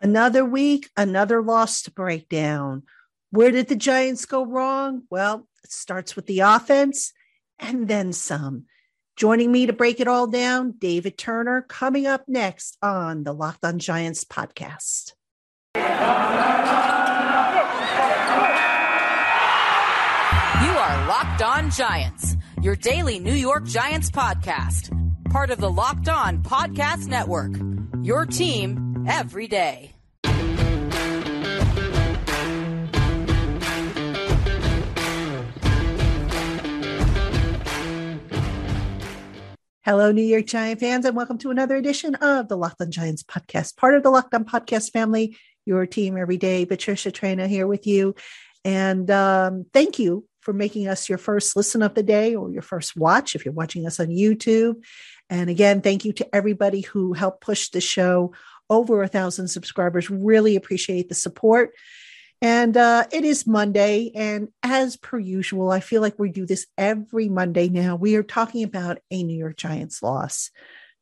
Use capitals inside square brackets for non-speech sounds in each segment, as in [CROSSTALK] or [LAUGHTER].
Another week, another loss to break down. Where did the Giants go wrong? Well, it starts with the offense and then some. Joining me to break it all down, David Turner, coming up next on the Locked on Giants podcast. You are Locked on Giants, your daily New York Giants podcast, part of the Locked on Podcast Network. Your team every day. Hello, New York Giant fans, and welcome to another edition of the Locked on Giants podcast, part of the Locked On Podcast family, your team every day. Patricia Traina here with you. And um, thank you for making us your first listen of the day or your first watch if you're watching us on YouTube. And again, thank you to everybody who helped push the show over a thousand subscribers. Really appreciate the support. And uh, it is Monday. And as per usual, I feel like we do this every Monday now. We are talking about a New York Giants loss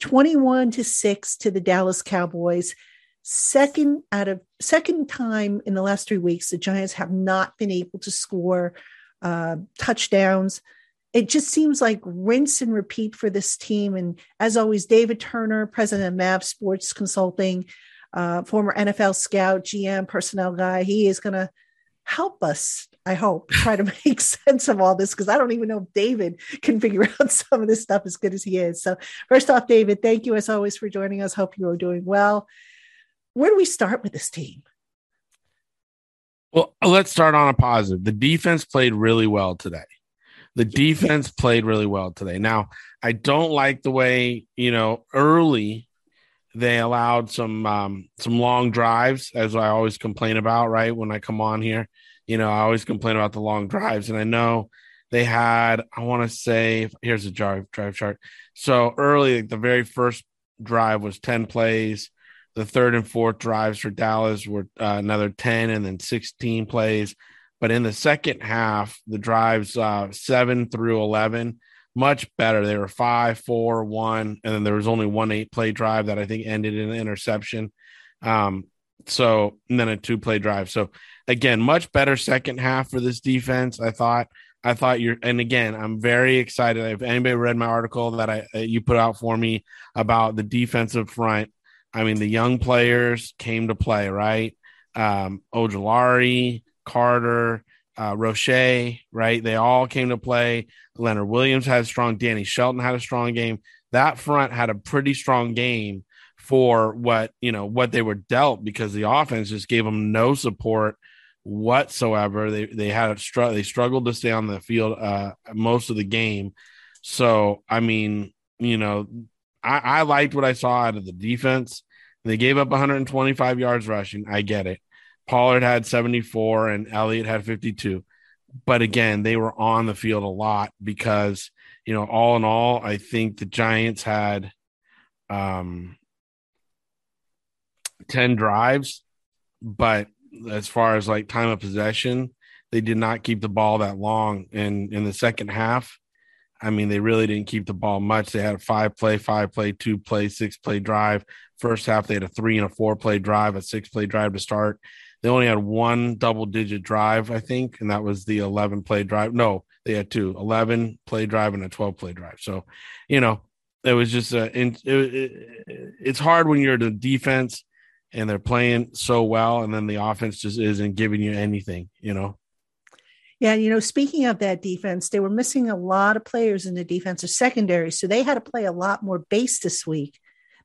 21 to 6 to the Dallas Cowboys. Second out of second time in the last three weeks, the Giants have not been able to score uh, touchdowns it just seems like rinse and repeat for this team. And as always, David Turner, president of MAV Sports Consulting, uh, former NFL scout, GM, personnel guy, he is going to help us, I hope, try to [LAUGHS] make sense of all this because I don't even know if David can figure [LAUGHS] out some of this stuff as good as he is. So, first off, David, thank you as always for joining us. Hope you are doing well. Where do we start with this team? Well, let's start on a positive. The defense played really well today. The defense played really well today. Now, I don't like the way, you know, early they allowed some um some long drives as I always complain about, right? When I come on here, you know, I always complain about the long drives and I know they had I want to say here's a drive drive chart. So early the very first drive was 10 plays. The third and fourth drives for Dallas were uh, another 10 and then 16 plays. But in the second half, the drives uh, seven through 11, much better. They were five, four, one, and then there was only one eight play drive that I think ended in an interception. Um, so, and then a two play drive. So, again, much better second half for this defense. I thought. I thought you're, and again, I'm very excited. If anybody read my article that I you put out for me about the defensive front, I mean, the young players came to play, right? Um, Ojulari, Carter, uh, Roche, right? They all came to play. Leonard Williams had a strong. Danny Shelton had a strong game. That front had a pretty strong game for what you know what they were dealt because the offense just gave them no support whatsoever. They they had a str- they struggled to stay on the field uh, most of the game. So I mean, you know, I, I liked what I saw out of the defense. They gave up 125 yards rushing. I get it. Pollard had 74 and Elliott had 52. But again, they were on the field a lot because, you know, all in all, I think the Giants had um 10 drives, but as far as like time of possession, they did not keep the ball that long. And in the second half, I mean, they really didn't keep the ball much. They had a five play, five play, two play, six play drive. First half, they had a three and a four play drive, a six play drive to start. They only had one double digit drive, I think, and that was the 11 play drive. No, they had two 11 play drive and a 12 play drive. So, you know, it was just uh, a, it, it, it's hard when you're the defense and they're playing so well, and then the offense just isn't giving you anything, you know. Yeah, you know, speaking of that defense, they were missing a lot of players in the defensive secondary, so they had to play a lot more base this week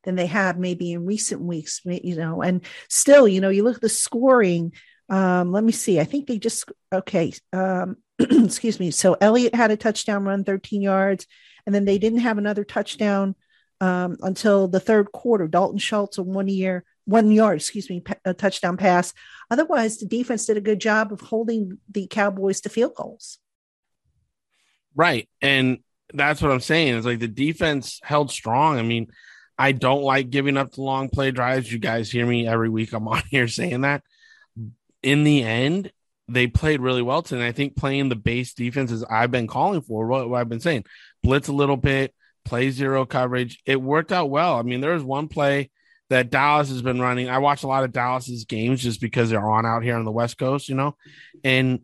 than they have maybe in recent weeks, you know. And still, you know, you look at the scoring. Um, let me see. I think they just okay. Um, [CLEARS THROAT] excuse me. So Elliott had a touchdown run, 13 yards, and then they didn't have another touchdown um, until the third quarter. Dalton Schultz a one year, one yard, excuse me, a touchdown pass. Otherwise, the defense did a good job of holding the Cowboys to field goals. Right, and that's what I'm saying. It's like the defense held strong. I mean, I don't like giving up the long play drives. You guys hear me every week. I'm on [LAUGHS] here saying that. In the end, they played really well today. I think playing the base defenses I've been calling for, what, what I've been saying, blitz a little bit, play zero coverage. It worked out well. I mean, there was one play that Dallas has been running. I watch a lot of Dallas's games just because they're on out here on the West Coast, you know, and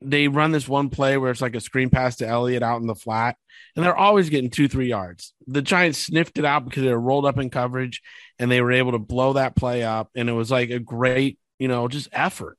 they run this one play where it's like a screen pass to Elliott out in the flat, and they're always getting two, three yards. The Giants sniffed it out because they were rolled up in coverage and they were able to blow that play up. And it was like a great, you know, just effort.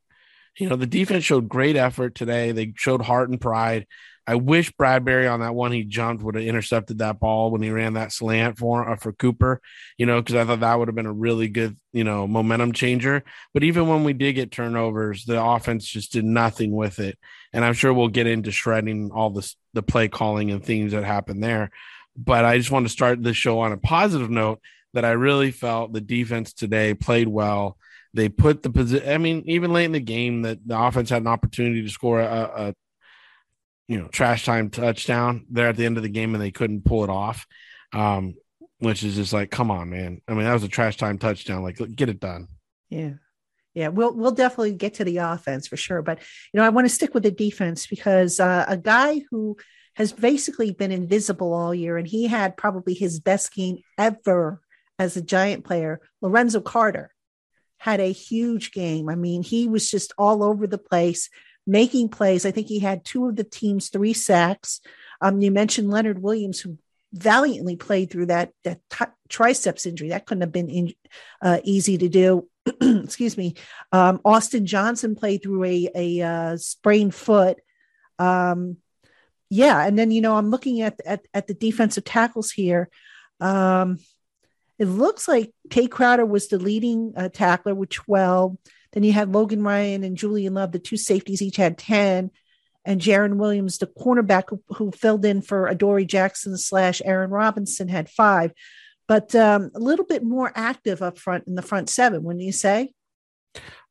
You know, the defense showed great effort today. They showed heart and pride. I wish Bradberry on that one he jumped would have intercepted that ball when he ran that slant for uh, for Cooper, you know, because I thought that would have been a really good, you know, momentum changer. But even when we did get turnovers, the offense just did nothing with it. And I'm sure we'll get into shredding all this the play calling and things that happened there. But I just want to start the show on a positive note that I really felt the defense today played well. They put the position. I mean, even late in the game, that the offense had an opportunity to score a, a you know trash time touchdown there at the end of the game and they couldn't pull it off um which is just like come on man. I mean that was a trash time touchdown. Like get it done. Yeah. Yeah we'll we'll definitely get to the offense for sure. But you know i want to stick with the defense because uh, a guy who has basically been invisible all year and he had probably his best game ever as a giant player lorenzo carter had a huge game. I mean he was just all over the place making plays. I think he had two of the team's three sacks. Um, you mentioned Leonard Williams, who valiantly played through that that t- triceps injury. That couldn't have been in, uh, easy to do. [CLEARS THROAT] Excuse me. Um, Austin Johnson played through a a uh, sprained foot. Um, yeah, and then you know I'm looking at at, at the defensive tackles here. Um, it looks like Tae Crowder was the leading uh, tackler with 12. Then you had Logan Ryan and Julian Love, the two safeties, each had 10. And Jarren Williams, the cornerback who, who filled in for Adoree Jackson slash Aaron Robinson, had five. But um, a little bit more active up front in the front seven, wouldn't you say?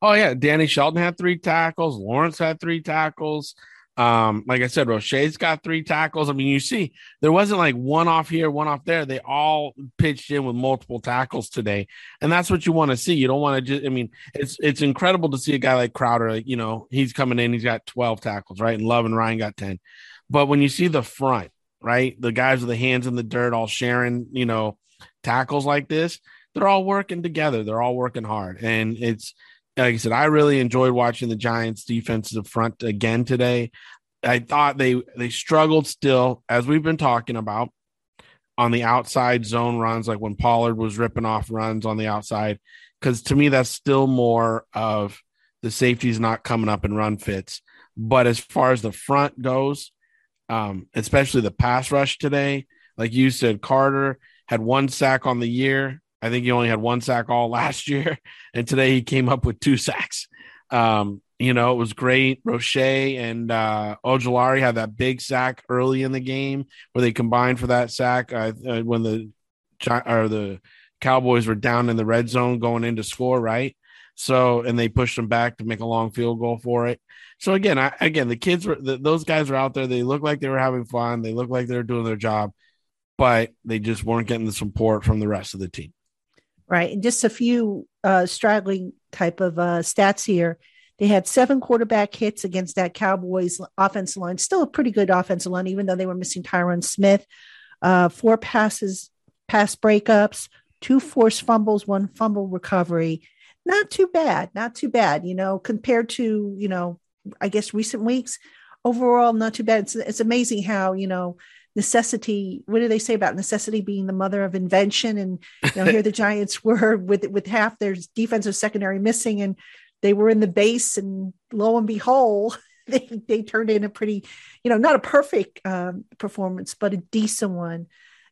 Oh, yeah. Danny Shelton had three tackles. Lawrence had three tackles. Um, like I said, Roche's got three tackles. I mean, you see, there wasn't like one off here, one off there. They all pitched in with multiple tackles today, and that's what you want to see. You don't want to just. I mean, it's it's incredible to see a guy like Crowder. Like, you know, he's coming in, he's got twelve tackles, right? And Love and Ryan got ten. But when you see the front, right, the guys with the hands in the dirt, all sharing, you know, tackles like this, they're all working together. They're all working hard, and it's like I said, I really enjoyed watching the Giants defensive front again today. I thought they they struggled still, as we've been talking about, on the outside zone runs, like when Pollard was ripping off runs on the outside. Because to me, that's still more of the safeties not coming up and run fits. But as far as the front goes, um, especially the pass rush today, like you said, Carter had one sack on the year. I think he only had one sack all last year, [LAUGHS] and today he came up with two sacks. Um, you know, it was great. Roche and uh, Ojulari had that big sack early in the game where they combined for that sack uh, when the or the Cowboys were down in the red zone going into score, right? So, and they pushed them back to make a long field goal for it. So again, I, again, the kids were the, those guys were out there. They looked like they were having fun. They looked like they were doing their job, but they just weren't getting the support from the rest of the team right? And just a few uh, straggling type of uh, stats here. They had seven quarterback hits against that Cowboys offensive line. Still a pretty good offensive line, even though they were missing Tyron Smith. Uh, four passes, pass breakups, two forced fumbles, one fumble recovery. Not too bad. Not too bad. You know, compared to you know, I guess recent weeks. Overall, not too bad. It's, it's amazing how you know necessity what do they say about necessity being the mother of invention? And you know here the [LAUGHS] giants were with with half their defensive secondary missing and they were in the base and lo and behold [LAUGHS] they, they turned in a pretty you know not a perfect um, performance but a decent one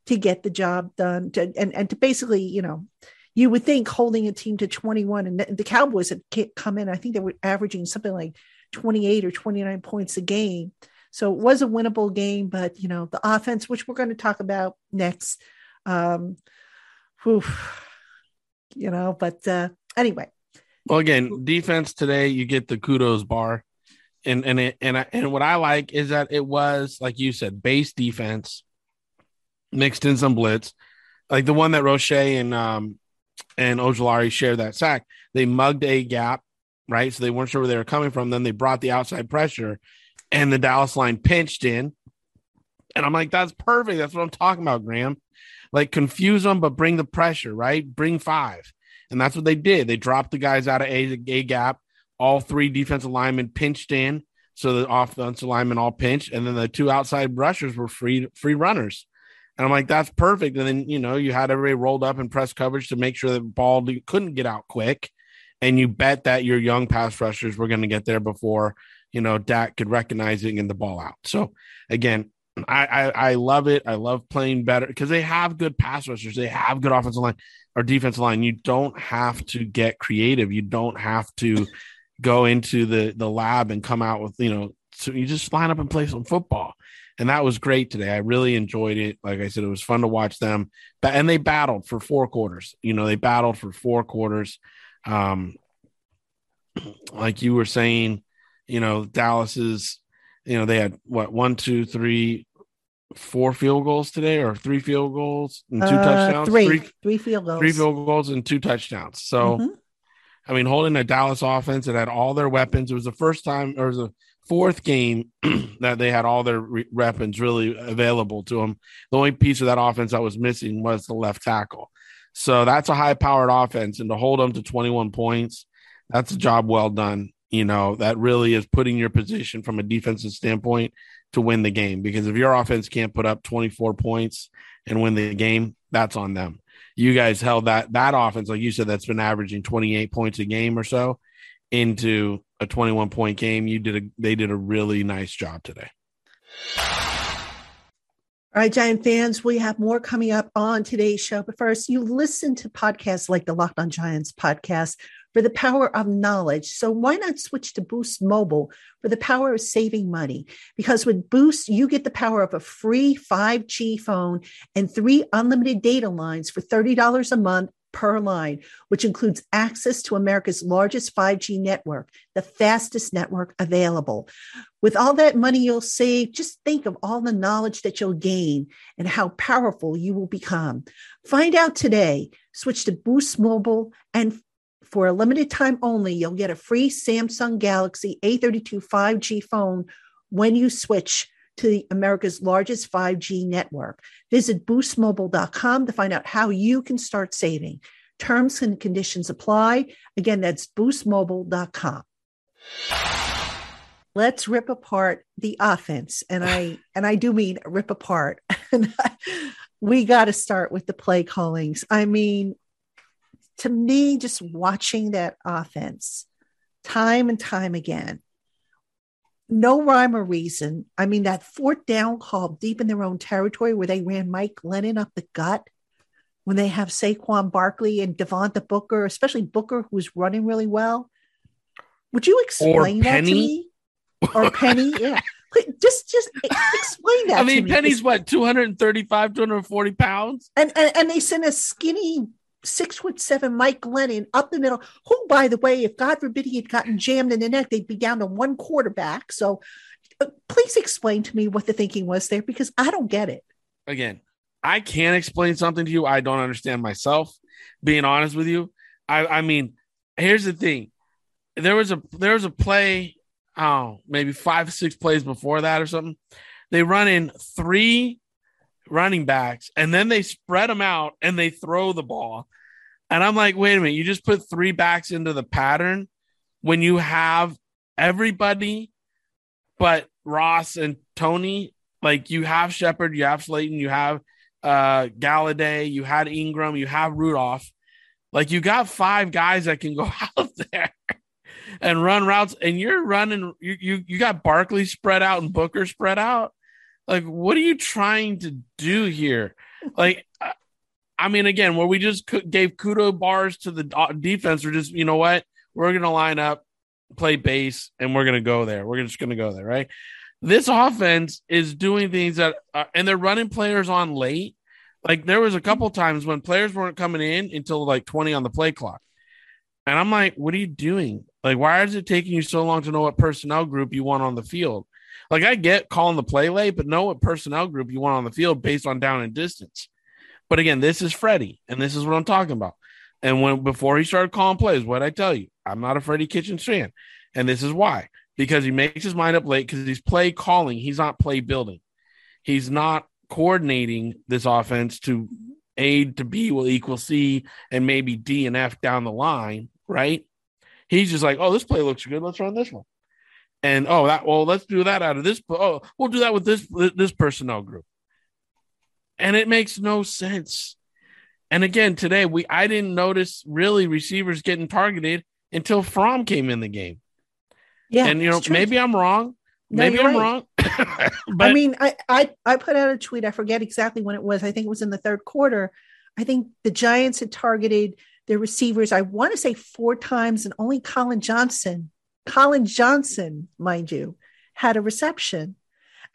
to get the job done. To, and, and to basically you know you would think holding a team to 21 and the cowboys had come in i think they were averaging something like 28 or 29 points a game so it was a winnable game, but you know, the offense, which we're going to talk about next. Um, whew, you know, but uh, anyway. Well, again, defense today, you get the kudos bar. And and it, and I, and what I like is that it was like you said, base defense mixed in some blitz, like the one that Roche and um and Ojulari shared that sack. They mugged a gap, right? So they weren't sure where they were coming from. Then they brought the outside pressure, and the Dallas line pinched in. And I'm like, that's perfect. That's what I'm talking about, Graham. Like confuse them, but bring the pressure, right? Bring five. And that's what they did. They dropped the guys out of A, A gap. All three defensive linemen pinched in. So the offensive linemen all pinched. And then the two outside rushers were free free runners. And I'm like, that's perfect. And then, you know, you had everybody rolled up in press coverage to make sure that ball couldn't get out quick. And you bet that your young pass rushers were going to get there before, you know, Dak could recognize it and the ball out. So again, I, I, I love it. I love playing better because they have good pass rushers. They have good offensive line or defensive line. You don't have to get creative. You don't have to go into the the lab and come out with you know. So you just line up and play some football and that was great today. I really enjoyed it. Like I said, it was fun to watch them, and they battled for four quarters. You know, they battled for four quarters. Um, like you were saying, you know, Dallas's, you know, they had what one, two, three, four field goals today, or three field goals and two uh, touchdowns. Three, three, three field goals, three field goals and two touchdowns. So. Mm-hmm. I mean, holding a Dallas offense that had all their weapons. It was the first time, or the fourth game [CLEARS THROAT] that they had all their re- weapons really available to them. The only piece of that offense that was missing was the left tackle. So that's a high powered offense. And to hold them to 21 points, that's a job well done. You know, that really is putting your position from a defensive standpoint to win the game. Because if your offense can't put up 24 points and win the game, that's on them. You guys held that that offense, like you said, that's been averaging 28 points a game or so into a 21 point game. You did a they did a really nice job today. All right, Giant fans, we have more coming up on today's show. But first, you listen to podcasts like the Locked On Giants podcast for the power of knowledge. So why not switch to Boost Mobile for the power of saving money? Because with Boost, you get the power of a free 5G phone and three unlimited data lines for $30 a month per line, which includes access to America's largest 5G network, the fastest network available. With all that money you'll save, just think of all the knowledge that you'll gain and how powerful you will become. Find out today. Switch to Boost Mobile and for a limited time only, you'll get a free Samsung Galaxy A32 5G phone when you switch to America's largest 5G network. Visit boostmobile.com to find out how you can start saving. Terms and conditions apply. Again, that's boostmobile.com. Let's rip apart the offense. And I [LAUGHS] and I do mean rip apart. [LAUGHS] we got to start with the play callings. I mean, to me, just watching that offense time and time again, no rhyme or reason. I mean, that fourth down call deep in their own territory where they ran Mike Glennon up the gut when they have Saquon Barkley and Devontae Booker, especially Booker, who's running really well. Would you explain that to me? Or Penny? [LAUGHS] yeah. Just just explain that. I mean, Penny's what, 235, 240 pounds? And, and and they sent a skinny six foot seven Mike Glennon up the middle, who, by the way, if God forbid he had gotten jammed in the neck, they'd be down to one quarterback. So uh, please explain to me what the thinking was there because I don't get it. Again, I can't explain something to you I don't understand myself. Being honest with you, I, I mean, here's the thing: there was a there was a play, oh, maybe five six plays before that or something. They run in three running backs and then they spread them out and they throw the ball. And I'm like, wait a minute, you just put three backs into the pattern when you have everybody but Ross and Tony. Like you have Shepard, you have Slayton, you have uh Golladay, you had Ingram, you have Rudolph. Like you got five guys that can go [LAUGHS] out there and run routes, and you're running. You you you got Barkley spread out and Booker spread out. Like, what are you trying to do here? Like, I [LAUGHS] mean, again, where we just gave kudo bars to the defense, or just, you know what? We're going to line up, play base, and we're going to go there. We're just going to go there, right? This offense is doing things that, uh, and they're running players on late. Like, there was a couple times when players weren't coming in until like 20 on the play clock. And I'm like, what are you doing? Like, why is it taking you so long to know what personnel group you want on the field? Like I get calling the play late, but know what personnel group you want on the field based on down and distance. But again, this is Freddie, and this is what I'm talking about. And when before he started calling plays, what I tell you, I'm not a Freddie Kitchen fan, and this is why because he makes his mind up late because he's play calling, he's not play building, he's not coordinating this offense to A to B will equal C and maybe D and F down the line, right? He's just like, oh, this play looks good. Let's run this one. And oh, that well, let's do that out of this. Oh, we'll do that with this this personnel group. And it makes no sense. And again, today we I didn't notice really receivers getting targeted until Fromm came in the game. Yeah. And you know, maybe I'm wrong. No, maybe I'm right. wrong. [LAUGHS] I mean, I, I I put out a tweet. I forget exactly when it was. I think it was in the third quarter. I think the Giants had targeted their receivers. I want to say four times, and only Collin Johnson, Collin Johnson, mind you, had a reception.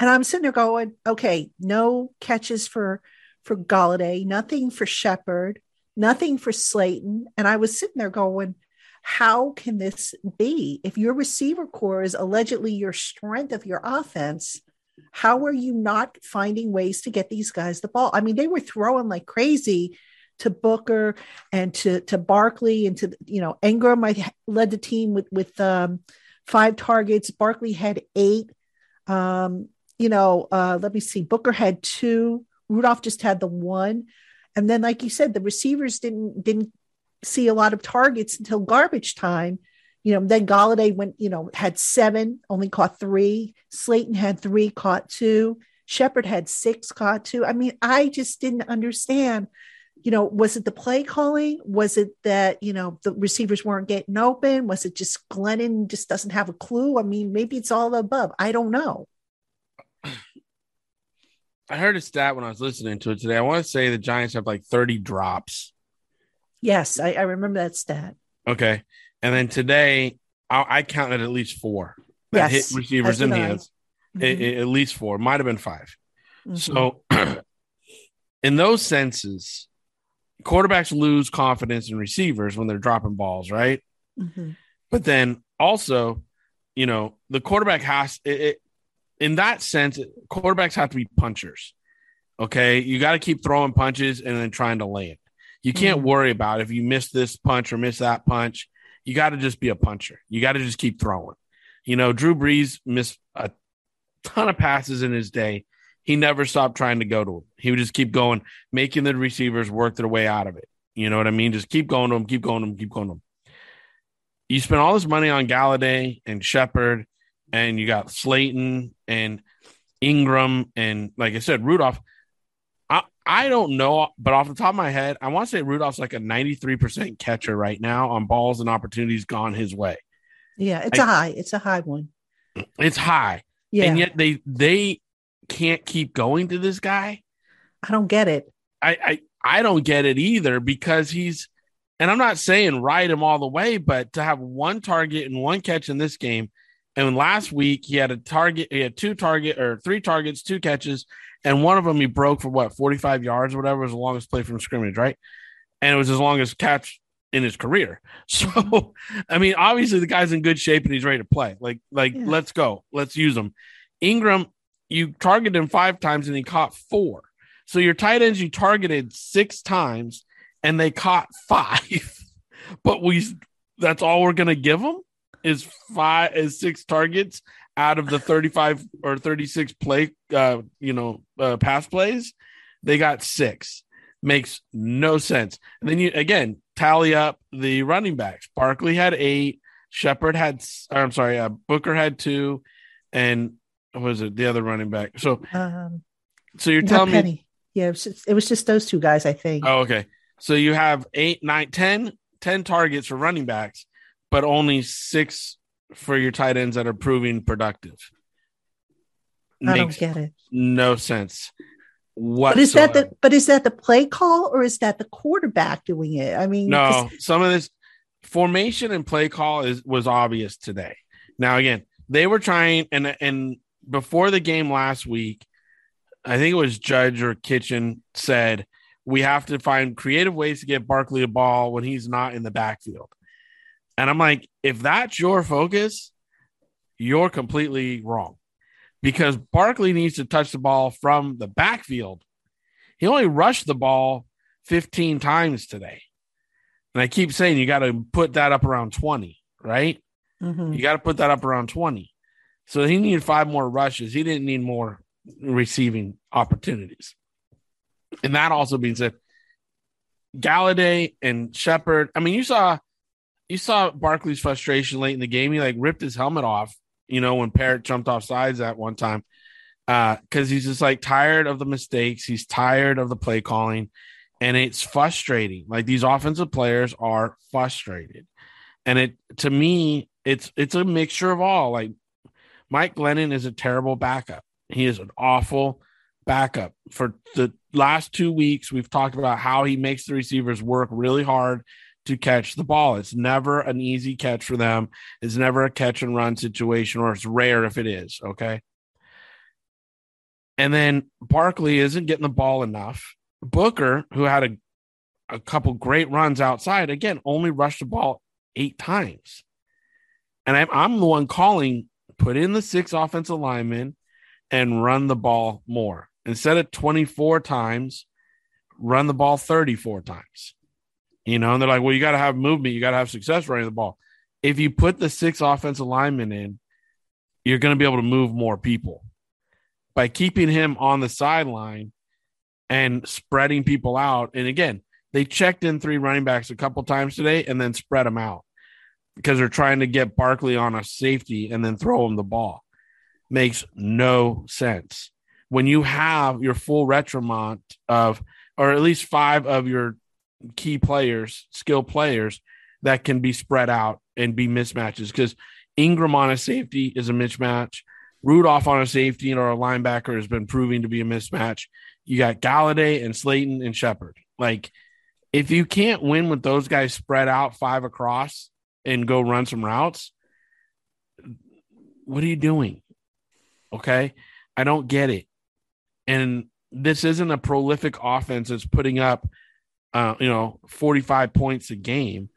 And I'm sitting there going, okay, no catches for for Golladay, nothing for Shepard, nothing for Slayton. And I was sitting there going, how can this be? If your receiver core is allegedly your strength of your offense, how are you not finding ways to get these guys the ball? I mean, they were throwing like crazy to Booker and to to Barkley and to you know Ingram. I led the team with with um, five targets. Barkley had eight. Um, you know, uh, let me see. Booker had two. Rudolph just had the one. And then, like you said, the receivers didn't didn't see a lot of targets until garbage time. You know, then Golladay went, you know, had seven, only caught three. Slayton had three, caught two. Shepard had six, caught two. I mean, I just didn't understand. You know, was it the play calling? Was it that, you know, the receivers weren't getting open? Was it just Glennon just doesn't have a clue? I mean, maybe it's all above. I don't know. I heard a stat when I was listening to it today. I want to say the Giants have like 30 drops. Yes, I, I remember that stat. Okay. And then today, I, I counted at least four that Yes, hit receivers in the hands. Mhm, a- at least four, might have been 5 mhm. So, [CLEARS THROAT] in those senses, quarterbacks lose confidence in receivers when they're dropping balls, right? Mhm. But then also, you know, the quarterback has it, it in that sense, quarterbacks have to be punchers. Okay. You got to keep throwing punches and then trying to land. You can't Mhm. worry about if you miss this punch or miss that punch. You got to just be a puncher. You got to just keep throwing. You know, Drew Brees missed a ton of passes in his day. He never stopped trying to go to him. He would just keep going, making the receivers work their way out of it. You know what I mean? Just keep going to him, keep going to him, keep going to him. You spend all this money on Golladay and Shepard, and you got Slayton and Ingram, and like I said, Rudolph. I, I don't know, but off the top of my head, I want to say Rudolph's like a 93% catcher right now on balls and opportunities gone his way. Yeah, it's I- a high. It's a high one. It's high. Yeah, And yet they they can't keep going to this guy. I don't get it. I, I I don't get it either because he's and I'm not saying ride him all the way, but to have one target and one catch in this game, and last week he had a target, he had two target or three targets, two catches, and one of them he broke for what 45 yards or whatever was the longest play from scrimmage, right? And it was his longest catch in his career. [LAUGHS] So I mean, obviously the guy's in good shape and he's ready to play. Like, like Yeah. let's go, let's use him. Ingram, you targeted him five times and he caught four. So your tight ends you targeted six times and they caught five. [LAUGHS] but we that's all we're gonna give them is five is six targets out of the 35 or 36 play uh you know uh, pass plays. They got six. Makes no sense. And then you again tally up the running backs. Barkley had eight, Shepard had or, I'm sorry, uh, Booker had two, and what was it the other running back? So Um, so you're telling me Yeah, it was, just, it was just those two guys, I think. Oh, okay. So you have eight, nine, 10, 10 targets for running backs, but only six for your tight ends that are proving productive. I don't get it. no sense. But is that the but is that the play call or is that the quarterback doing it? I mean, no? Some of this formation and play call is was obvious today. Now again, they were trying and and before the game last week, I think it was Judge or Kitchen said we have to find creative ways to get Barkley a ball when he's not in the backfield. And I'm like, if that's your focus, you're completely wrong. Because Barkley needs to touch the ball from the backfield. He only rushed the ball 15 times today. And I keep saying you got to put that up around 20, right? Mhm. You got to put that up around 20. So he needed five more rushes. He didn't need more receiving opportunities. And that also being said, Golladay and Shepard. I mean, you saw you saw Barkley's frustration late in the game. He like ripped his helmet off, you know, when Parrott jumped off sides at one time. Uh, because he's just like tired of the mistakes, he's tired of the play calling, and it's frustrating. Like these offensive players are frustrated. And it to me, it's it's a mixture of all. Like Mike Glennon is a terrible backup. He is an awful backup. For the last two weeks, we've talked about how he makes the receivers work really hard to catch the ball. It's never an easy catch for them. It's never a catch and run situation, or it's rare if it is. Okay. And then Barkley isn't getting the ball enough. Booker, who had a, a couple great runs outside, again, only rushed the ball eight times. And I'm, I'm the one calling, put in the six offensive linemen and run the ball more. Instead of 24 times, run the ball 34 times. You know, and they're like, well, you got to have movement. You got to have success running the ball. If you put the six offensive linemen in, you're going to be able to move more people. By keeping him on the sideline and spreading people out. And again, they checked in three running backs a couple times today and then spread them out because they're trying to get Barkley on a safety and then throw him the ball. Makes no sense. When you have your full retromont of, or at least five of your key players, skilled players that can be spread out and be mismatches because Ingram on a safety is a mismatch. Rudolph on a safety or a linebacker has been proving to be a mismatch. You got Golladay and Slayton and Shepard. Like, if you can't win with those guys spread out five across and go run some routes, what are you doing? Okay. I don't get it. And this isn't a prolific offense that's putting up uh, you know, 45 points a game.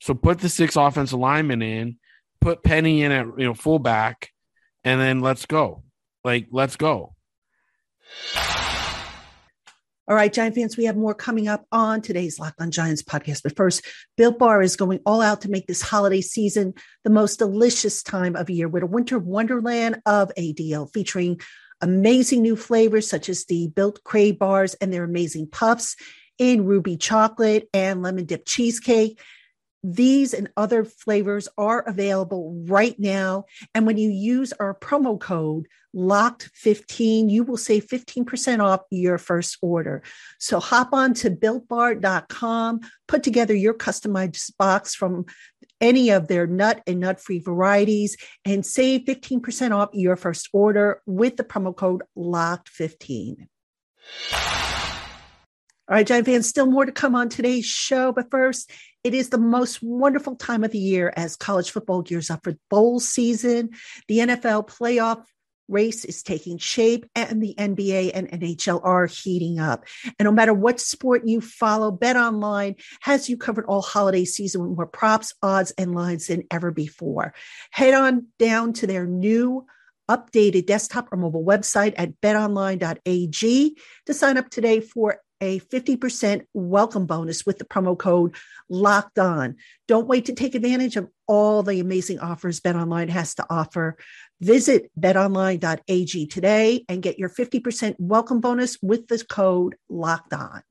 So put the six offensive linemen in, put Penny in at you know fullback, and then let's go. Like, let's go. All right, Giant fans, we have more coming up on today's Locked on Giants podcast. But first, Built Bar is going all out to make this holiday season the most delicious time of year with a winter wonderland of ADL featuring amazing new flavors such as the Built Crave bars and their amazing puffs in ruby chocolate and lemon dip cheesecake. These and other flavors are available right now. And when you use our promo code locked15, you will save 15% off your first order. So hop on to builtbar.com, put together your customized box from any of their nut and nut free varieties, and save 15% off your first order with the promo code locked15. All right, Giant fans, still more to come on today's show. But first, it is the most wonderful time of the year as college football gears up for bowl season. The NFL playoff race is taking shape and the NBA and NHL are heating up. And no matter what sport you follow, Bet Online has you covered all holiday season with more props, odds, and lines than ever before. Head on down to their new updated desktop or mobile website at betonline.ag to sign up today for a 50% welcome bonus with the promo code locked on. Don't wait to take advantage of all the amazing offers BetOnline has to offer. Visit betonline.ag today and get your 50% welcome bonus with the code locked on.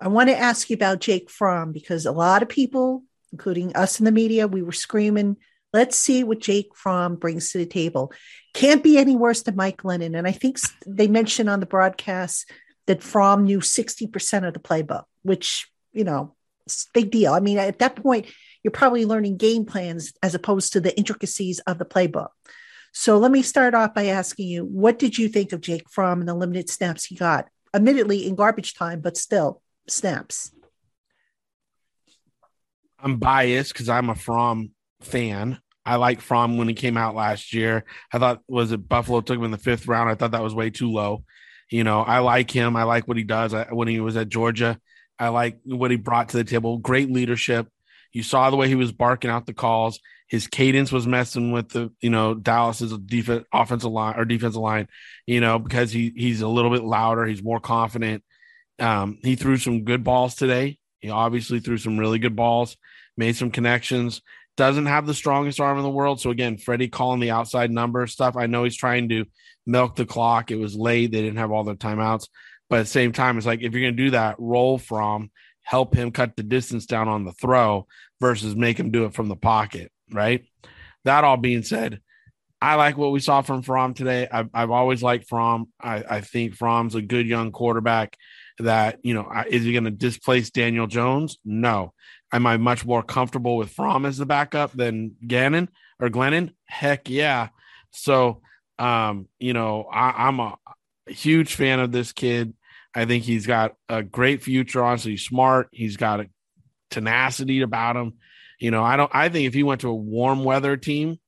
I want to ask you about Jake Fromm because a lot of people, including us in the media, we were screaming Let's see what Jake Fromm brings to the table. Can't be any worse than Mike Glennon. And I think they mentioned on the broadcast that Fromm knew 60% of the playbook, which, you know, big deal. I mean, at that point, you're probably learning game plans as opposed to the intricacies of the playbook. So let me start off by asking you, what did you think of Jake Fromm and the limited snaps he got? Admittedly in garbage time, but still snaps. I'm biased because I'm a Fromm fan. I like Fromm when he came out last year. I thought was it Buffalo took him in the fifth round. I thought that was way too low. You know, I like him. I like what he does. I, when he was at Georgia, I like what he brought to the table. Great leadership. You saw the way he was barking out the calls. His cadence was messing with the, you know, Dallas's defense, offensive line or defensive line, you know, because he he's a little bit louder. He's more confident. Um, he threw some good balls today. He obviously threw some really good balls, made some connections doesn't have the strongest arm in the world. So again, Freddie calling the outside number stuff. I know he's trying to milk the clock. It was late. They didn't have all their timeouts, But at the same time, it's like if you're going to do that, roll Fromm help him cut the distance down on the throw versus make him do it from the pocket, right? That all being said, I like what we saw from Fromm today. I've, I've always liked Fromm. I, I think Fromm's a good young quarterback that, you know, is he going to displace Daniel Jones? No. Am I much more comfortable with Fromm as the backup than Gannon or Glennon? Heck yeah. So, um, you know, I, I'm a huge fan of this kid. I think he's got a great future. Honestly, he's smart. He's got a tenacity about him. You know, I don't. I think if he went to a warm weather team,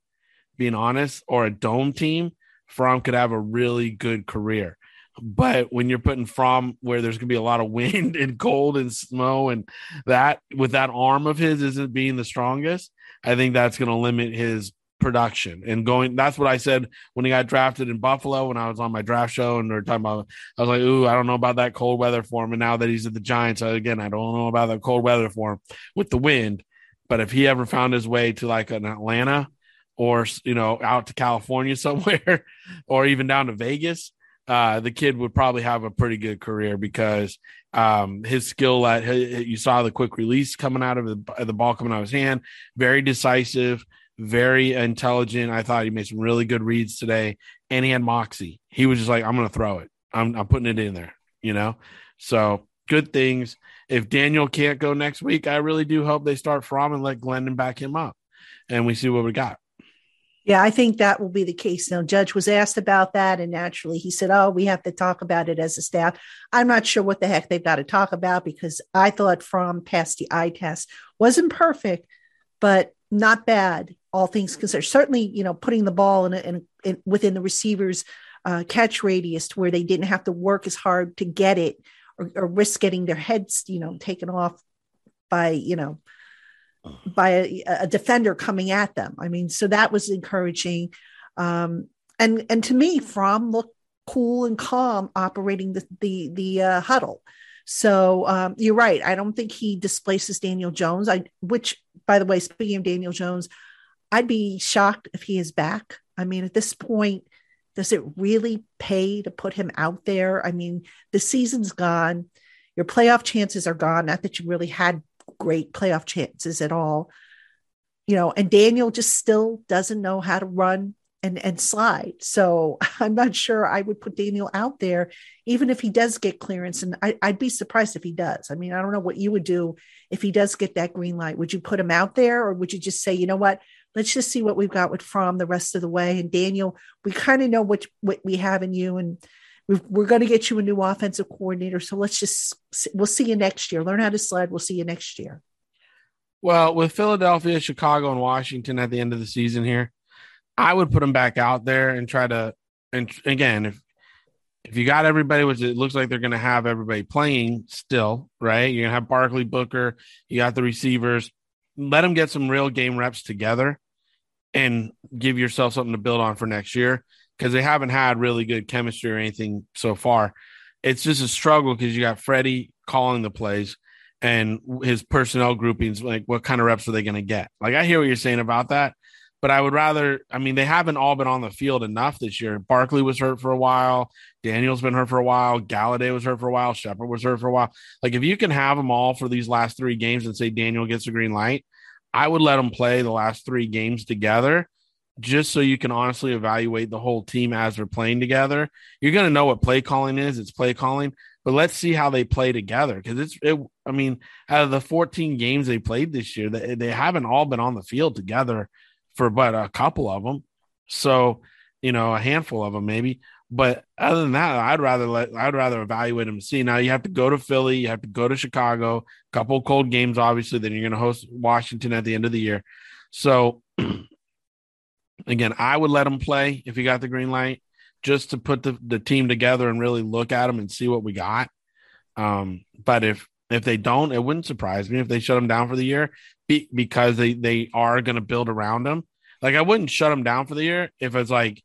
being honest, or a dome team, Fromm could have a really good career. But when you're putting Fromm where there's going to be a lot of wind [LAUGHS] and cold and snow and that with that arm of his isn't being the strongest, I think that's going to limit his production and going. That's what I said when he got drafted in Buffalo when I was on my draft show and we are talking about. I was like, "Ooh, I don't know about that cold weather for him." And now that he's at the Giants, again, I don't know about that cold weather for him with the wind. But if he ever found his way to like an Atlanta or you know out to California [LAUGHS] somewhere or even down to Vegas, uh, the kid would probably have a pretty good career because um, his skill at you saw the quick release coming out of the, the ball coming out of his hand, very decisive very intelligent. I thought he made some really good reads today, and he had moxie. He was just like, "I'm going to throw it. I'm, I'm putting it in there." You know, so good things. If Daniel can't go next week, I really do hope they start Fromm and let Glennon back him up, and we see what we got. Yeah, I think that will be the case. Now, Judge was asked about that, and naturally he said, Oh, we have to talk about it as a staff. I'm not sure what the heck they've got to talk about because I thought Fromm passed the eye test. Wasn't perfect, but not bad all things considered. Certainly, you know, putting the ball in, a, in, in within the receiver's uh, catch radius to where they didn't have to work as hard to get it or, or risk getting their heads, you know, taken off by, you know, by a, a, defender coming at them. I mean, so that was encouraging. Um, and and to me, Fromm looked cool and calm operating the the the uh, huddle. So um, you're right. I don't think he displaces Daniel Jones. I which, by the way, speaking of Daniel Jones, I'd be shocked if he is back. I mean, at this point, does it really pay to put him out there? I mean, the season's gone. Your playoff chances are gone. Not that you really had great playoff chances at all. You know, and Daniel just still doesn't know how to run and and slide. So [LAUGHS] I'm not sure I would put Daniel out there, even if he does get clearance. And I, would be surprised if he does. I mean, I don't know what you would do if he does get that green light. Would you put him out there, or would you just say, you know what, let's just see what we've got with Fromm the rest of the way. And Daniel, we kind of know what what we have in you, and we are going to get you a new offensive coordinator. So let's just we'll see you next year. Learn how to sled. We'll see you next year. Well, with Philadelphia, Chicago, and Washington at the end of the season here, I would put them back out there and try to. And again, if if you got everybody, which it looks like they're going to have everybody playing still, right? You're going to have Barkley, Booker, you got the receivers. Let them get some real game reps together and give yourself something to build on for next year because they haven't had really good chemistry or anything so far. It's just a struggle because you got Freddie calling the plays and his personnel groupings. Like, what kind of reps are they going to get? Like, I hear what you're saying about that, but I would rather. I mean, they haven't all been on the field enough this year. Barkley was hurt for a while. Daniel's been hurt for a while. Golladay was hurt for a while. Shepard was hurt for a while. Like, if you can have them all for these last three games and say Daniel gets a green light, I would let them play the last three games together just so you can honestly evaluate the whole team as they're playing together. You're going to know what play calling is. It's play calling, but let's see how they play together because it's, it, I mean, out of the 14 games they played this year, they, they haven't all been on the field together for but a couple of them. So, you know, a handful of them maybe. But other than that, I'd rather let I'd rather evaluate them. See, now you have to go to Philly, you have to go to Chicago, a couple cold games, obviously. Then you're going to host Washington at the end of the year. So, [CLEARS THROAT] again, I would let them play if you got the green light, just to put the, the team together and really look at them and see what we got. Um, but if if they don't, it wouldn't surprise me if they shut them down for the year be, because they they are going to build around them. Like I wouldn't shut them down for the year if it's like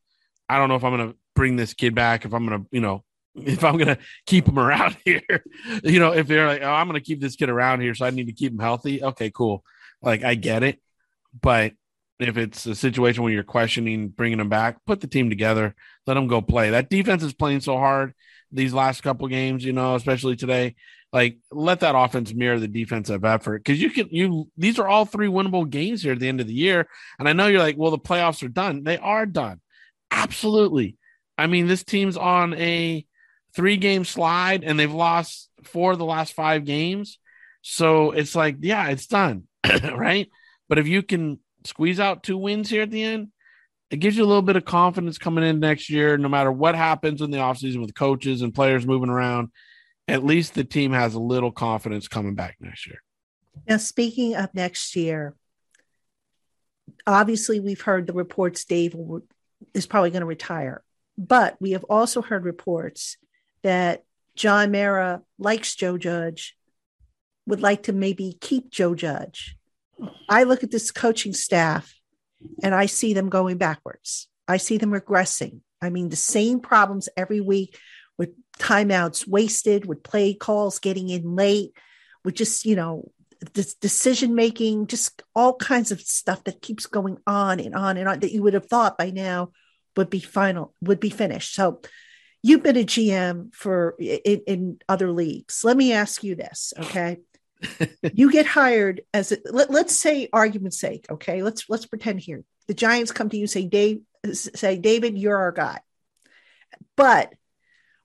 I don't know if I'm going to bring this kid back, if I'm gonna, you know, [LAUGHS] if I'm gonna keep him around [LAUGHS] here, you know, if they're like, oh, I'm gonna keep this kid around here, so I need to keep him healthy. Okay, cool. Like I get it, but if it's a situation where you're questioning bringing them back, put the team together, let them go play. That defense is playing so hard these last couple games, you know, especially today. Like let that offense mirror the defensive effort because you can you these are all three winnable games here at the end of the year. And I know you're like, well, the playoffs are done. They are done. Absolutely. I mean, this team's on a three game slide and they've lost four of the last five games. So it's like, yeah, it's done. [CLEARS THROAT] right. But if you can squeeze out two wins here at the end, it gives you a little bit of confidence coming in next year, no matter what happens in the offseason with coaches and players moving around. At least the team has a little confidence coming back next year. Now, speaking of next year, obviously we've heard the reports Dave is probably going to retire, but we have also heard reports that John Mara likes Joe Judge, would like to maybe keep Joe Judge. I look at this coaching staff and I see them going backwards. I see them regressing. I mean, the same problems every week with timeouts wasted, with play calls getting in late, with just, you know, this decision making, just all kinds of stuff that keeps going on and on and on that you would have thought by now would be final, would be finished. So you've been a GM for in, in other leagues. Let me ask you this, okay? You get hired as a, let, let's say argument's sake okay? Let's let's pretend here. The giants come to you say dave say david you're our guy. But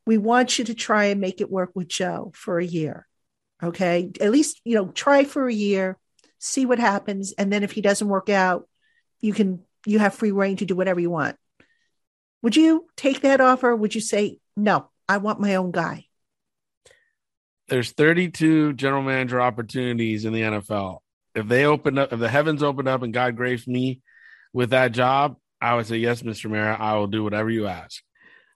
we want you to try and make it work with joe for a year okay? At least you know try for a year see what happens and then if he doesn't work out you can you have free reign to do whatever you want. Would you take that offer? Would you say no i want my own guy there's 32 general manager opportunities in the NFL. If they open up, if the heavens open up and God graced me with that job, I would say, yes, Mr. Mara, I will do whatever you ask.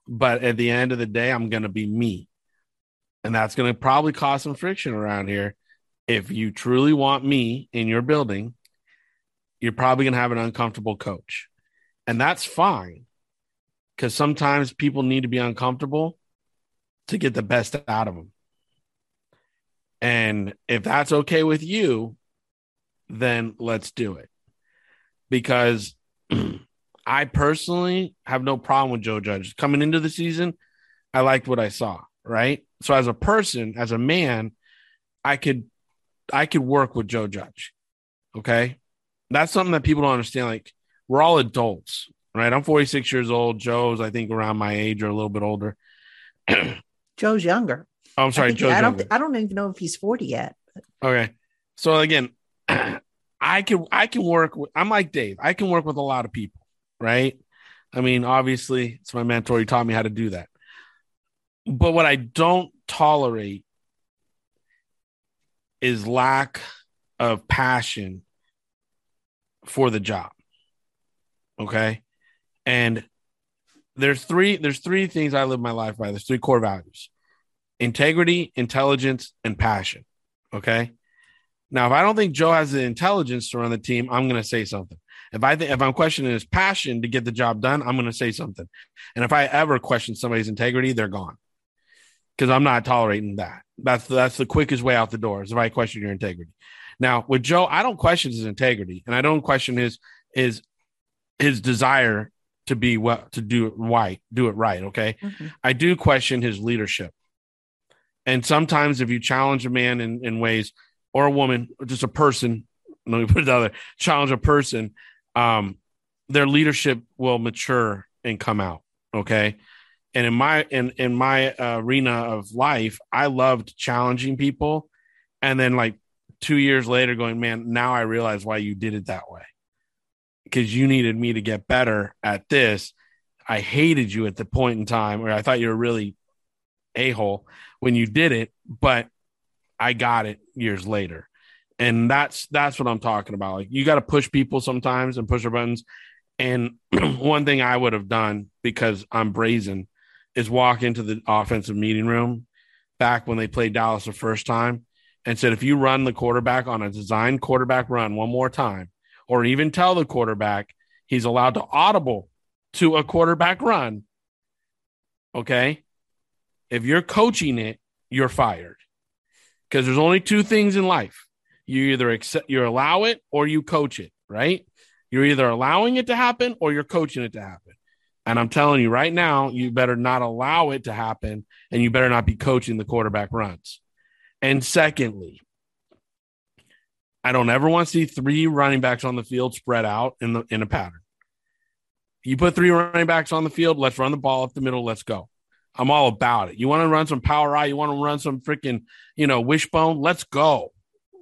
But at the end of the day, I'm going to be me. And that's going to probably cause some friction around here. If you truly want me in your building, you're probably going to have an uncomfortable coach. And that's fine because sometimes people need to be uncomfortable to get the best out of them. And if that's okay with you, then let's do it. Because [CLEARS THROAT] I personally have no problem with Joe Judge. Coming into the season, I liked what I saw, right? So as a person, as a man, I could I could work with Joe Judge. Okay? That's something that people don't understand like we're all adults, right? I'm 46 years old. Joe's I think around my age or a little bit older. [CLEARS THROAT] Joe's younger. Oh, I'm sorry, Joe. I don't. I don't even know if he's 40 yet. Okay, so again, [CLEARS THROAT] I can I can work. With, I'm like Dave. I can work with a lot of people, right? I mean, obviously, it's my mentor. He taught me how to do that. But what I don't tolerate is lack of passion for the job. Okay, and there's three there's three things I live my life by. There's three core values integrity, intelligence, and passion. Okay. Now, if I don't think Joe has the intelligence to run the team, I'm going to say something. If I think if I'm questioning his passion to get the job done, I'm going to say something. And if I ever question somebody's integrity, they're gone because I'm not tolerating that. That's that's the quickest way out the door is if I question your integrity. Now with Joe, I don't question his integrity, and I don't question his his his desire to be well to do it right, do it right. Okay, mm-hmm. I do question his leadership. And sometimes if you challenge a man in, in ways or a woman, or just a person, let me put it other, challenge a person, um, their leadership will mature and come out. Okay. And in my in in my arena of life, I loved challenging people, and then like two years later, going, man, now I realize why you did it that way, because you needed me to get better at this. I hated you at the point in time, or I thought you were really a hole when you did it, but I got it years later. And that's that's what I'm talking about. Like you got to push people sometimes and push their buttons. And [CLEARS THROAT] one thing I would have done because I'm brazen is walk into the offensive meeting room back when they played Dallas the first time and said, if you run the quarterback on a designed quarterback run one more time, or even tell the quarterback he's allowed to audible to a quarterback run, okay, if you're coaching it, you're fired. Because there's only two things in life. You either accept you allow it or you coach it, right? You're either allowing it to happen or you're coaching it to happen. And I'm telling you right now, you better not allow it to happen and you better not be coaching the quarterback runs. And secondly, I don't ever want to see three running backs on the field spread out in the in a pattern. You put three running backs on the field, let's run the ball up the middle, let's go. I'm all about it. You want to run some power I, you want to run some freaking, you know, wishbone, let's go.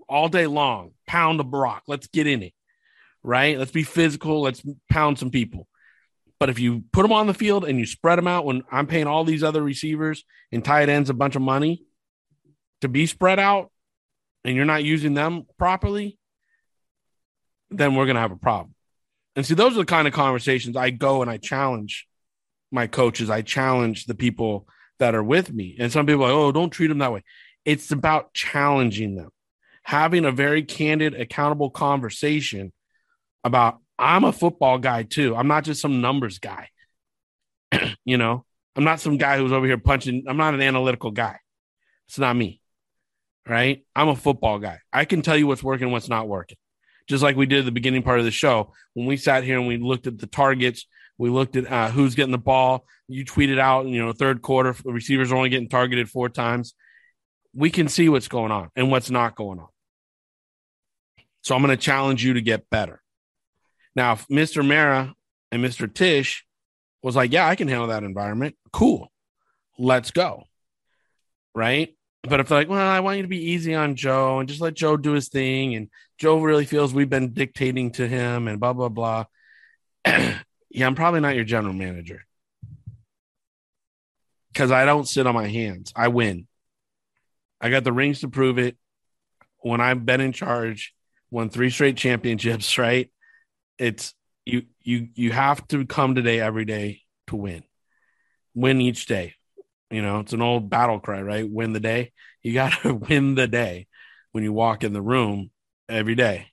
All day long. Pound the block. Let's get in it. Right? Let's be physical, let's pound some people. But if you put them on the field and you spread them out when I'm paying all these other receivers and tight ends a bunch of money to be spread out, and you're not using them properly, then we're going to have a problem. And see, those are the kind of conversations I go and I challenge my coaches. I challenge the people that are with me. And some people are like, oh, don't treat them that way. It's about challenging them, having a very candid, accountable conversation about I'm a football guy too. I'm not just some numbers guy. [CLEARS THROAT] you know, I'm not some guy who's over here punching. I'm not an analytical guy. It's not me right? I'm a football guy. I can tell you what's working, what's not working. Just like we did the beginning part of the show when we sat here and we looked at the targets, we looked at uh, who's getting the ball. You tweeted out, you know, third quarter receivers are only getting targeted four times. We can see what's going on and what's not going on. So I'm going to challenge you to get better. Now, if Mr. Mara and Mr. Tisch was like, "Yeah, I can handle that environment," cool, let's go. Right? But if they're like, well, I want you to be easy on Joe and just let Joe do his thing, and Joe really feels we've been dictating to him and blah blah blah. [CLEARS THROAT] yeah, I'm probably not your general manager because I don't sit on my hands. I win. I got the rings to prove it. When I've been in charge, won three straight championships. [LAUGHS] Right? It's you. You you have to come today every day to win. Win each day. You know, it's an old battle cry, right? Win the day. You [LAUGHS] got to win the day when you walk in the room every day.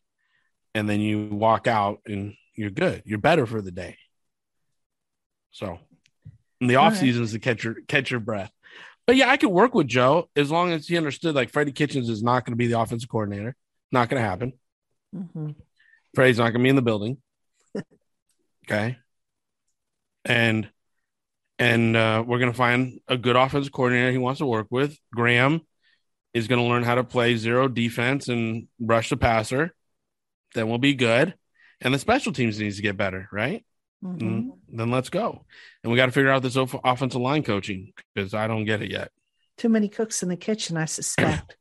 And then you walk out and you're good. You're better for the day. So, in the off season is to catch your catch your breath. But yeah, I could work with Joe as long as he understood like Freddie Kitchens is not going to be the offensive coordinator. Not going to happen. Mm-hmm. Freddie's not going to be in the building. [LAUGHS] okay. And and uh, we're going to find a good offensive coordinator he wants to work with. Graham is going to learn how to play zero defense and rush the passer. Then we'll be good. And the special teams needs to get better, right? Mm-hmm. then let's go. And we got to figure out this offensive line coaching because I don't get it yet. Too many cooks in the kitchen, I suspect.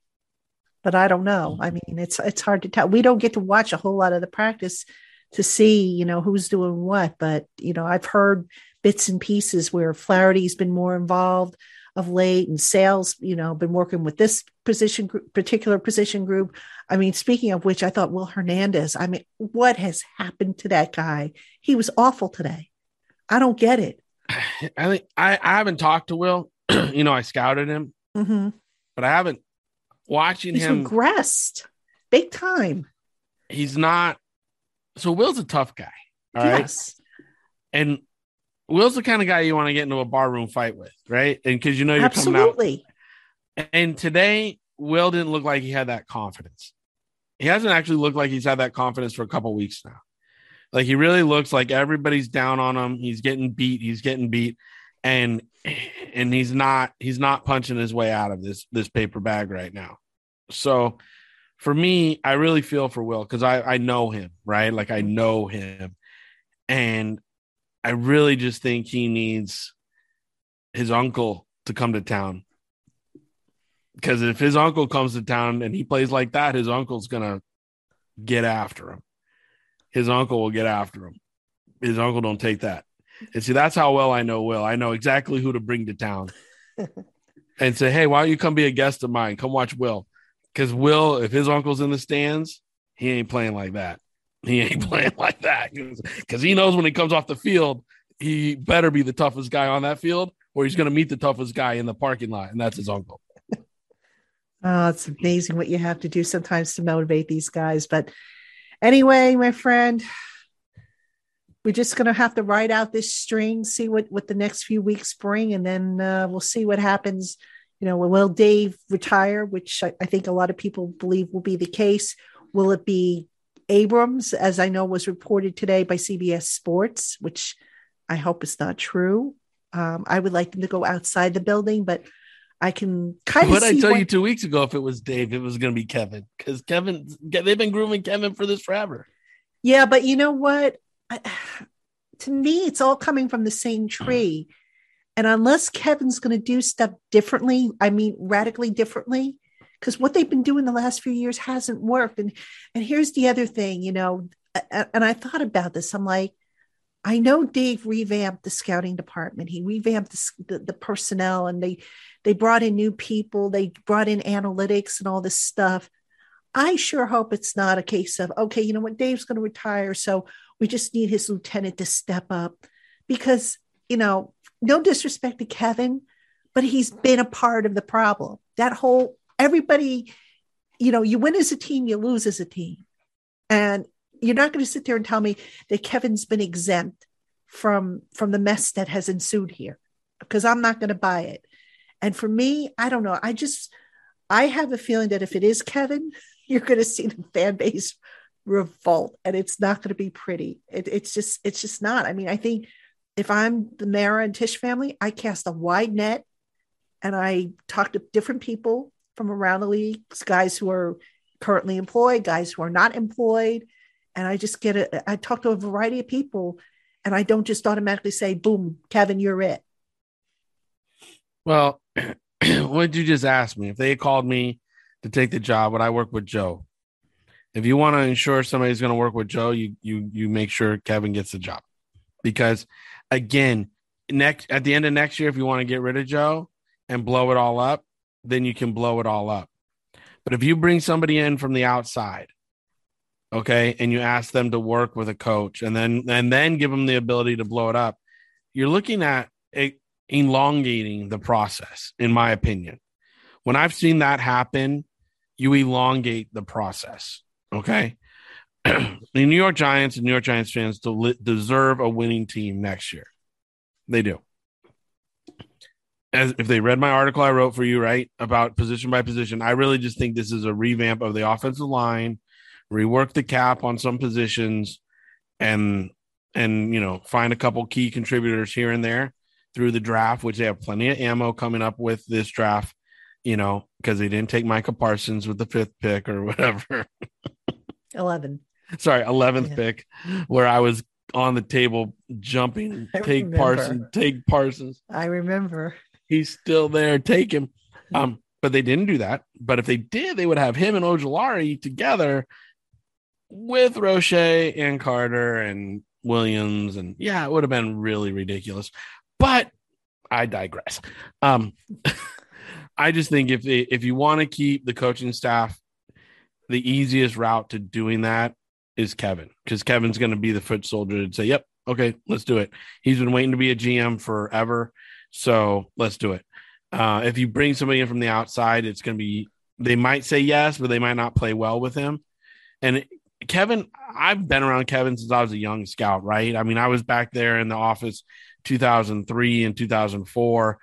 [CLEARS THROAT] but I don't know. I mean, it's it's hard to tell. We don't get to watch a whole lot of the practice to see, you know, who's doing what. But you know, I've heard bits and pieces where Flaherty's been more involved of late and Sale's, you know, been working with this position group, particular position group. I mean, speaking of which, I thought Will Hernandez, I mean, what has happened to that guy? He was awful today. I don't get it. [SIGHS] I think I, I haven't talked to Will. [CLEARS THROAT] you know, I scouted him, mm-hmm. but I haven't watching he's him regressed big time. He's not. So Will's a tough guy. yes. Right? And Will's the kind of guy you want to get into a barroom fight with, right? And because you know you're Absolutely. coming out. And today, Will didn't look like he had that confidence. He hasn't actually looked like he's had that confidence for a couple weeks now. Like he really looks like everybody's down on him. He's getting beat. He's getting beat, and and he's not he's not punching his way out of this this paper bag right now. So for me, I really feel for Will because I I know him right. Like I know him, and I really just think he needs his uncle to come to town. Because if his uncle comes to town and he plays like that, his uncle's gonna get after him. His uncle will get after him. His uncle don't take that. And see, that's how well I know Will. I know exactly who to bring to town [LAUGHS] and say, hey, why don't you come be a guest of mine? Come watch Will. Because Will, if his uncle's in the stands, he ain't playing like that. He ain't playing [LAUGHS] like that because he knows when he comes off the field, he better be the toughest guy on that field, or he's going to meet the toughest guy in the parking lot, and that's his uncle. [LAUGHS] Oh, it's amazing what you have to do sometimes to motivate these guys. But anyway, my friend, we're just going to have to ride out this string, see what what the next few weeks bring, and then uh, we'll see what happens. You know, will Dave retire, which I, I think a lot of people believe will be the case? Will it be Abrams, as I know was reported today by CBS Sports, which I hope is not true. Um, I would like them to go outside the building, but I can kind of. What I tell you two weeks ago, if it was Dave, it was going to be Kevin because Kevin, they've been grooming Kevin for this forever. Yeah, but you know what? I, to me, it's all coming from the same tree. And unless Kevin's going to do stuff differently, I mean, radically differently, because what they've been doing the last few years hasn't worked. And and here's the other thing, you know, and I thought about this. I'm like, I know Dave revamped the scouting department. He revamped the, the, the, personnel and they they brought in new people. They brought in analytics and all this stuff. I sure hope it's not a case of okay, you know what, Dave's going to retire, so we just need his lieutenant to step up because you know, no disrespect to Kevin, but he's been a part of the problem. That whole everybody, you know, you win as a team, you lose as a team, and you're not going to sit there and tell me that Kevin's been exempt from from the mess that has ensued here because I'm not going to buy it. And for me, I don't know. I just I have a feeling that if it is Kevin, [LAUGHS] you're going to see the fan base revolt, and it's not going to be pretty. It, it's just it's just not. I mean, I think if I'm the Mara and Tisch family, I cast a wide net, and I talk to different people from around the league, guys who are currently employed, guys who are not employed, and I just get it. I talk to a variety of people, and I don't just automatically say, "Boom, Kevin, you're it." Well, [CLEARS THROAT] what did you just ask me? If they called me to take the job, would I work with Joe? If you want to ensure somebody's going to work with Joe, you you you make sure Kevin gets the job, because again, next at the end of next year, if you want to get rid of Joe and blow it all up, then you can blow it all up. But if you bring somebody in from the outside okay and you ask them to work with a coach and then and then give them the ability to blow it up you're looking at elongating the process in my opinion. When i've seen that happen you elongate the process okay? [CLEARS THROAT] The new york giants and new york giants fans deserve a winning team next year. They do as if they read my article i wrote for you right about position by position i really just think this is a revamp of the offensive line rework the cap on some positions, and and you know find a couple key contributors here and there through the draft, which they have plenty of ammo coming up with this draft. You know, because they didn't take Micah Parsons with the fifth pick or whatever. [LAUGHS] Eleven. Sorry, eleventh yeah. pick, where I was on the table jumping. I take remember. Parsons. Take Parsons. I remember. He's still there. Take him. Um, but they didn't do that. But if they did, they would have him and Ojulari together with Roche and Carter and Williams. And yeah, it would have been really ridiculous. But I digress. Um, [LAUGHS] I just think if they, if you want to keep the coaching staff, the easiest route to doing that is Kevin because Kevin's going to be the foot soldier to say, "Yep, okay, let's do it." He's been waiting to be a GM forever, so let's do it. Uh, if you bring somebody in from the outside, it's going to be they might say yes, but they might not play well with him. And Kevin, I've been around Kevin since I was a young scout, right? I mean, I was back there in the office 2003 and 2004.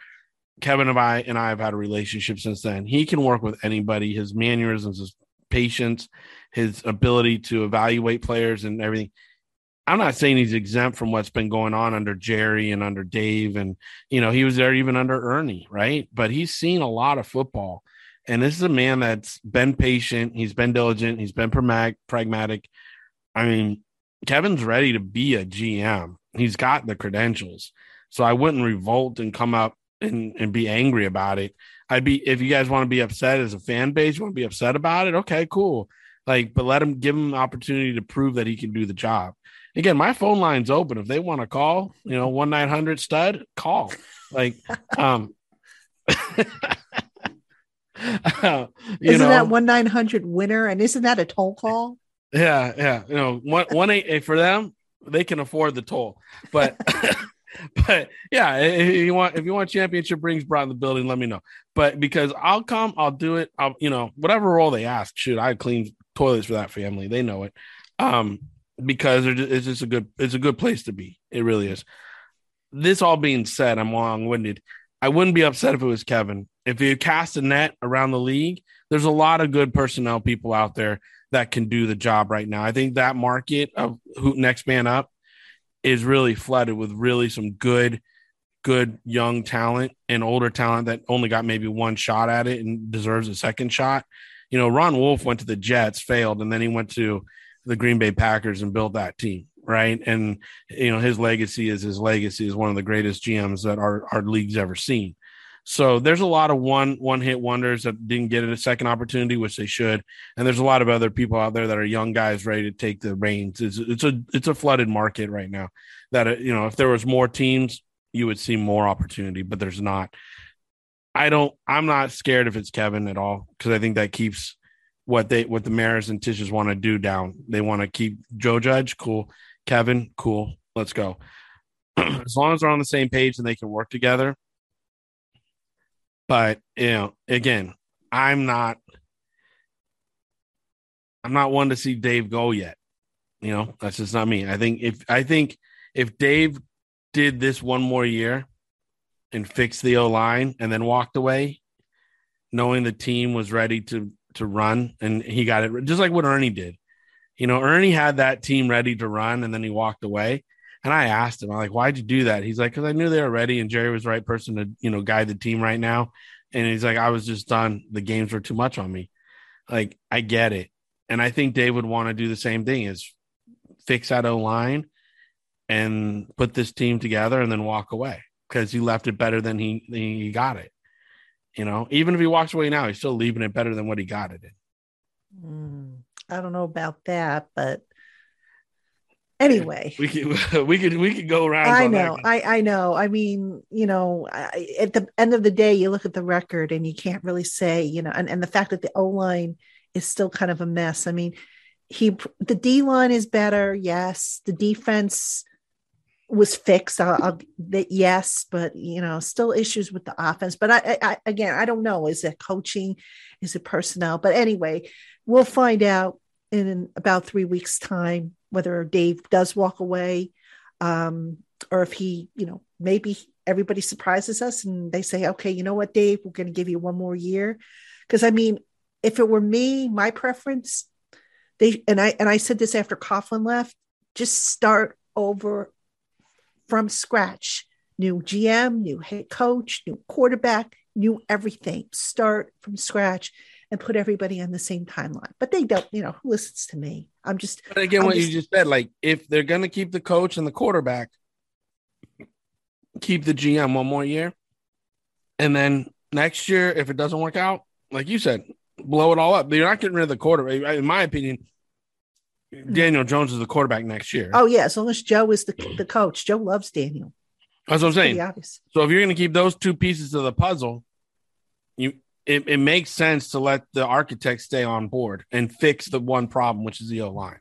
Kevin and I and I have had a relationship since then. He can work with anybody. His mannerisms, his patience, his ability to evaluate players and everything. I'm not saying he's exempt from what's been going on under Jerry and under Dave, and you know he was there even under Ernie, right? But he's seen a lot of football, and this is a man that's been patient. He's been diligent. He's been pragmatic. I mean, Kevin's ready to be a GM. He's got the credentials. So I wouldn't revolt and come up and, and be angry about it. I'd be, if you guys want to be upset as a fan base, you want to be upset about it. Okay, cool. Like, but let him give him opportunity to prove that he can do the job. Again, my phone line's open. If they want to call, you know, 1 900 stud, call. Like, [LAUGHS] um, [LAUGHS] uh, isn't know, that one nine hundred winner? And isn't that a toll call? Yeah, yeah. You know, one one eight, eight for them, they can afford the toll. But [LAUGHS] but yeah, if you want if you want championship rings brought in the building, let me know. But because I'll come, I'll do it. I'll you know whatever role they ask. Shoot, I clean toilets for that family. They know it. Um, because it's just a good it's a good place to be. It really is. This all being said, I'm long winded. I wouldn't be upset if it was Kevin if you cast a net around the league, there's a lot of good personnel people out there that can do the job right now. I think that market of who next man up is really flooded with really some good, good young talent and older talent that only got maybe one shot at it and deserves a second shot. You know, Ron Wolf went to the Jets, failed, and then he went to the Green Bay Packers and built that team, right? And you know, his legacy is his legacy is one of the greatest GMs that our our league's ever seen. So there's a lot of one one hit wonders that didn't get a second opportunity, which they should. And there's a lot of other people out there that are young guys ready to take the reins. It's, it's a it's a flooded market right now. That uh, you know, if there was more teams, you would see more opportunity, but there's not. I don't. I'm not scared if it's Kevin at all because I think that keeps what they what the Maras and Tisches want to do down. They want to keep Joe Judge cool, Kevin cool. Let's go. [CLEARS THROAT] as long as they're on the same page and they can work together, but you know, again, I'm not I'm not one to see Dave go yet. You know, that's just not me. I think if I think if Dave did this one more year and fixed the O line and then walked away, knowing the team was ready to to run and he got it just like what Ernie did. You know, Ernie had that team ready to run and then he walked away. And I asked him, I'm like, why'd you do that? He's like, because I knew they were ready and Jerry was the right person to, you know, guide the team right now. And he's like, I was just done. The games were too much on me. Like, I get it. And I think Dave would want to do the same thing is fix that O line and put this team together and then walk away because he left it better than he, he got it. You know, even if he walks away now, he's still leaving it better than what he got it in. Mm, I don't know about that, but anyway. We could [LAUGHS] we could we could go around i know i i know. I mean you know I, at the end of the day you look at the record and you can't really say you know and, and the fact that the o line is still kind of a mess. I mean he the d line is better yes. The defense was fixed I'll, I'll, that yes but you know still issues with the offense but I, I again i don't know is it coaching is it personnel but anyway we'll find out in about three weeks time whether Dave does walk away um, or if he, you know, maybe everybody surprises us and they say, okay, you know what, Dave, we're going to give you one more year. Because I mean, if it were me, my preference, they and I and I said this after Coughlin left, just start over from scratch. New GM, new head coach, new quarterback, new everything. Start from scratch and put everybody on the same timeline. But they don't, you know, who listens to me? I'm just. But again, I'm what just, you just said, like if they're going to keep the coach and the quarterback, keep the GM one more year. And then next year, if it doesn't work out, like you said, blow it all up. You're not getting rid of the quarterback. In my opinion, Daniel Jones is the quarterback next year. Oh, yeah. As long as Joe is the, the coach, Joe loves Daniel. That's what I'm saying. So if you're going to keep those two pieces of the puzzle, you it, it makes sense to let the architect stay on board and fix the one problem, which is the O line.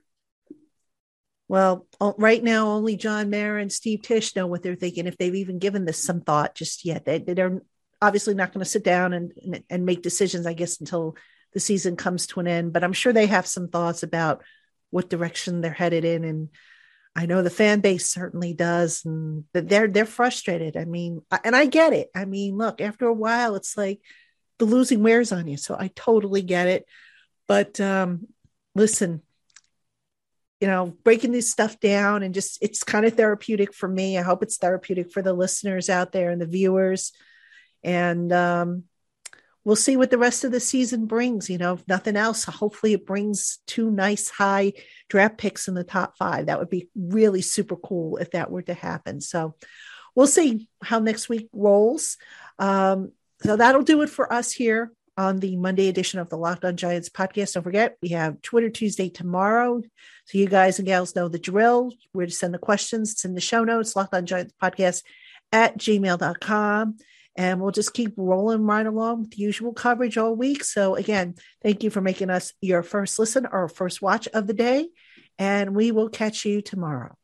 Well, right now, only John Mara and Steve Tisch know what they're thinking, if they've even given this some thought just yet. They, they're obviously not going to sit down and, and make decisions, I guess, until the season comes to an end. But I'm sure they have some thoughts about what direction they're headed in. And I know the fan base certainly does. And they're, they're frustrated. I mean, and I get it. I mean, look, after a while, it's like, the losing wears on you. So I totally get it. But um, listen, you know, breaking this stuff down and just it's kind of therapeutic for me. I hope it's therapeutic for the listeners out there and the viewers. And um, we'll see what the rest of the season brings. You know, if nothing else, hopefully it brings two nice high draft picks in the top five. That would be really super cool if that were to happen. So we'll see how next week rolls. Um, so that'll do it for us here on the Monday edition of the Locked On Giants podcast. Don't forget, we have Twitter Tuesday tomorrow. So you guys and gals know the drill. Where to send the questions. It's in the show notes, Locked On Giants podcast at gmail.com. And we'll just keep rolling right along with usual coverage all week. So again, thank you for making us your first listen or first watch of the day. And we will catch you tomorrow.